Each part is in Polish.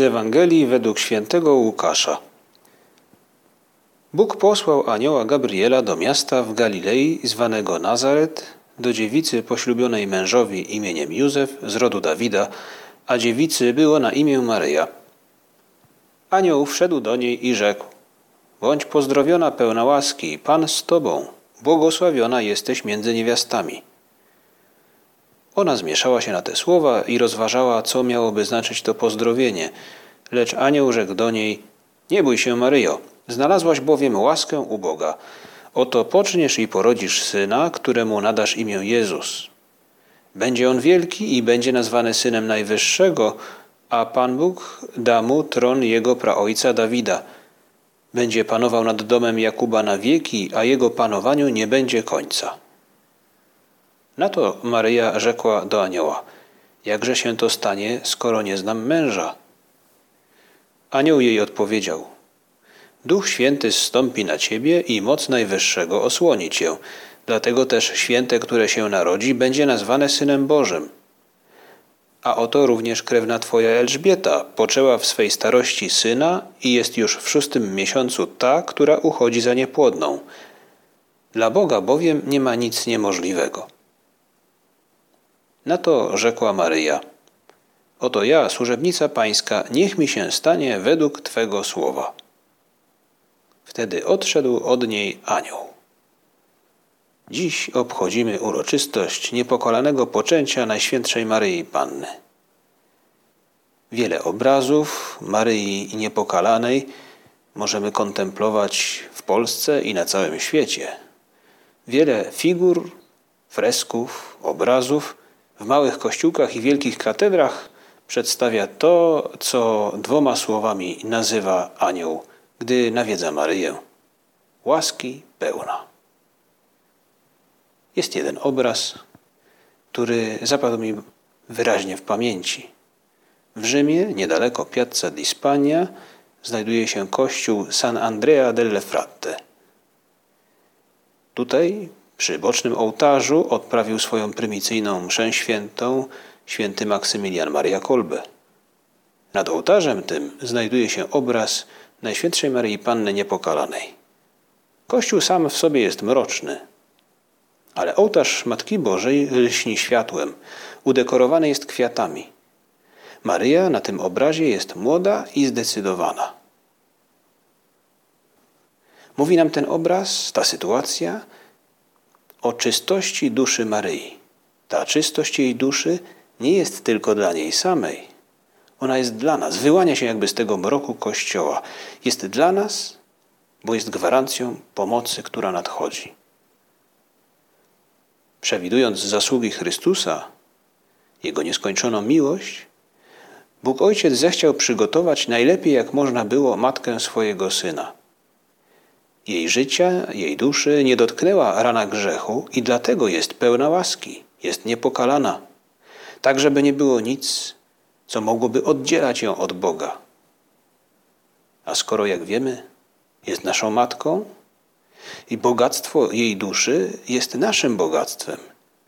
Z Ewangelii według świętego Łukasza. Bóg posłał anioła Gabriela do miasta w Galilei zwanego Nazaret, do dziewicy poślubionej mężowi imieniem Józef z rodu Dawida, a dziewicy było na imię Maryja. Anioł wszedł do niej i rzekł: Bądź pozdrowiona pełna łaski, Pan z tobą, błogosławiona jesteś między niewiastami. Ona zmieszała się na te słowa i rozważała, co miałoby znaczyć to pozdrowienie. Lecz anioł rzekł do niej: Nie bój się, Maryjo, znalazłaś bowiem łaskę u Boga. Oto poczniesz i porodzisz syna, któremu nadasz imię Jezus. Będzie on wielki i będzie nazwany synem Najwyższego, a Pan Bóg da mu tron jego praojca Dawida. Będzie panował nad domem Jakuba na wieki, a jego panowaniu nie będzie końca. Na to Maryja rzekła do anioła: Jakże się to stanie, skoro nie znam męża? Anioł jej odpowiedział: Duch Święty zstąpi na ciebie i moc Najwyższego osłoni cię. Dlatego też święte, które się narodzi, będzie nazwane synem Bożym. A oto również krewna twoja Elżbieta poczęła w swej starości syna i jest już w szóstym miesiącu ta, która uchodzi za niepłodną. Dla Boga bowiem nie ma nic niemożliwego. Na to rzekła Maryja: Oto ja, służebnica pańska, niech mi się stanie według Twego słowa. Wtedy odszedł od niej anioł. Dziś obchodzimy uroczystość niepokolanego poczęcia Najświętszej Maryi Panny. Wiele obrazów Maryi Niepokalanej możemy kontemplować w Polsce i na całym świecie. Wiele figur, fresków, obrazów w małych kościółkach i wielkich katedrach przedstawia to, co dwoma słowami nazywa anioł, gdy nawiedza Maryję. Łaski pełna. Jest jeden obraz, który zapadł mi wyraźnie w pamięci. W Rzymie, niedaleko Piazza di Spagna, znajduje się kościół San Andrea delle Fratte. Tutaj przy bocznym ołtarzu odprawił swoją prymicyjną mszę świętą święty Maksymilian Maria Kolbe. Nad ołtarzem tym znajduje się obraz Najświętszej Maryi Panny Niepokalanej. Kościół sam w sobie jest mroczny, ale ołtarz Matki Bożej lśni światłem, udekorowany jest kwiatami. Maryja na tym obrazie jest młoda i zdecydowana. Mówi nam ten obraz, ta sytuacja, o czystości duszy Maryi. Ta czystość jej duszy nie jest tylko dla niej samej. Ona jest dla nas, wyłania się jakby z tego mroku Kościoła. Jest dla nas, bo jest gwarancją pomocy, która nadchodzi. Przewidując zasługi Chrystusa, Jego nieskończoną miłość, Bóg Ojciec zechciał przygotować najlepiej jak można było matkę swojego Syna – jej życia, jej duszy nie dotknęła rana grzechu i dlatego jest pełna łaski, jest niepokalana, tak żeby nie było nic, co mogłoby oddzielać ją od Boga. A skoro, jak wiemy, jest naszą matką i bogactwo jej duszy jest naszym bogactwem,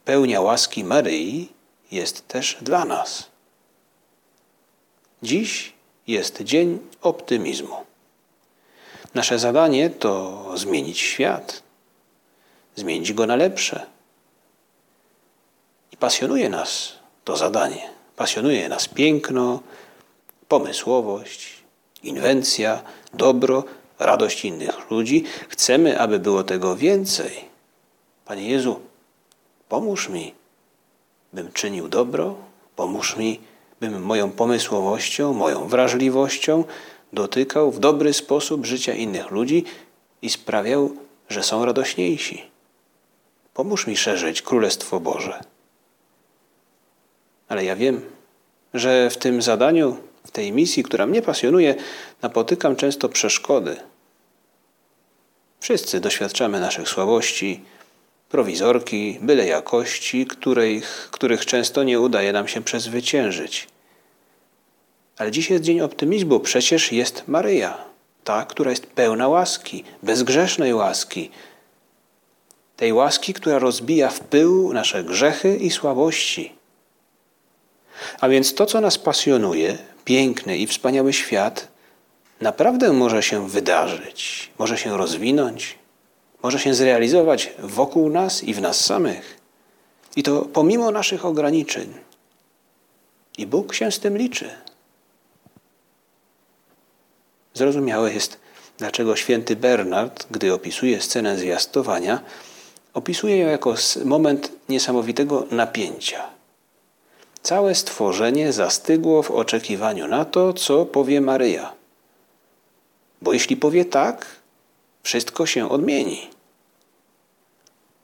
pełnia łaski Maryi jest też dla nas. Dziś jest dzień optymizmu. Nasze zadanie to zmienić świat, zmienić go na lepsze. I pasjonuje nas to zadanie. Pasjonuje nas piękno, pomysłowość, inwencja, dobro, radość innych ludzi. Chcemy, aby było tego więcej. Panie Jezu, pomóż mi, bym czynił dobro, pomóż mi, bym moją pomysłowością, moją wrażliwością, dotykał w dobry sposób życia innych ludzi i sprawiał, że są radośniejsi. Pomóż mi szerzyć Królestwo Boże. Ale ja wiem, że w tym zadaniu, w tej misji, która mnie pasjonuje, napotykam często przeszkody. Wszyscy doświadczamy naszych słabości, prowizorki, byle jakości, których, których często nie udaje nam się przezwyciężyć. Ale dziś jest dzień optymizmu, przecież jest Maryja, ta, która jest pełna łaski, bezgrzesznej łaski. Tej łaski, która rozbija w pył nasze grzechy i słabości. A więc to, co nas pasjonuje, piękny i wspaniały świat naprawdę może się wydarzyć, może się rozwinąć, może się zrealizować wokół nas i w nas samych. I to pomimo naszych ograniczeń. I Bóg się z tym liczy. Zrozumiałe jest, dlaczego święty Bernard, gdy opisuje scenę zwiastowania, opisuje ją jako moment niesamowitego napięcia. Całe stworzenie zastygło w oczekiwaniu na to, co powie Maryja. Bo jeśli powie tak, wszystko się odmieni.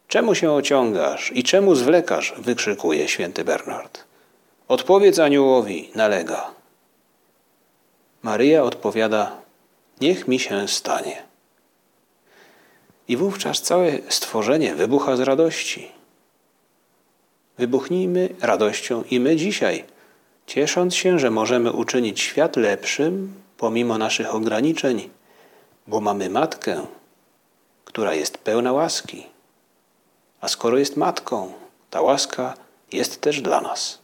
Czemu się ociągasz i czemu zwlekasz? wykrzykuje święty Bernard. Odpowiedz aniołowi, nalega. Maryja odpowiada: Niech mi się stanie. I wówczas całe stworzenie wybucha z radości. Wybuchnijmy radością i my dzisiaj, ciesząc się, że możemy uczynić świat lepszym pomimo naszych ograniczeń, bo mamy matkę, która jest pełna łaski. A skoro jest matką, ta łaska jest też dla nas.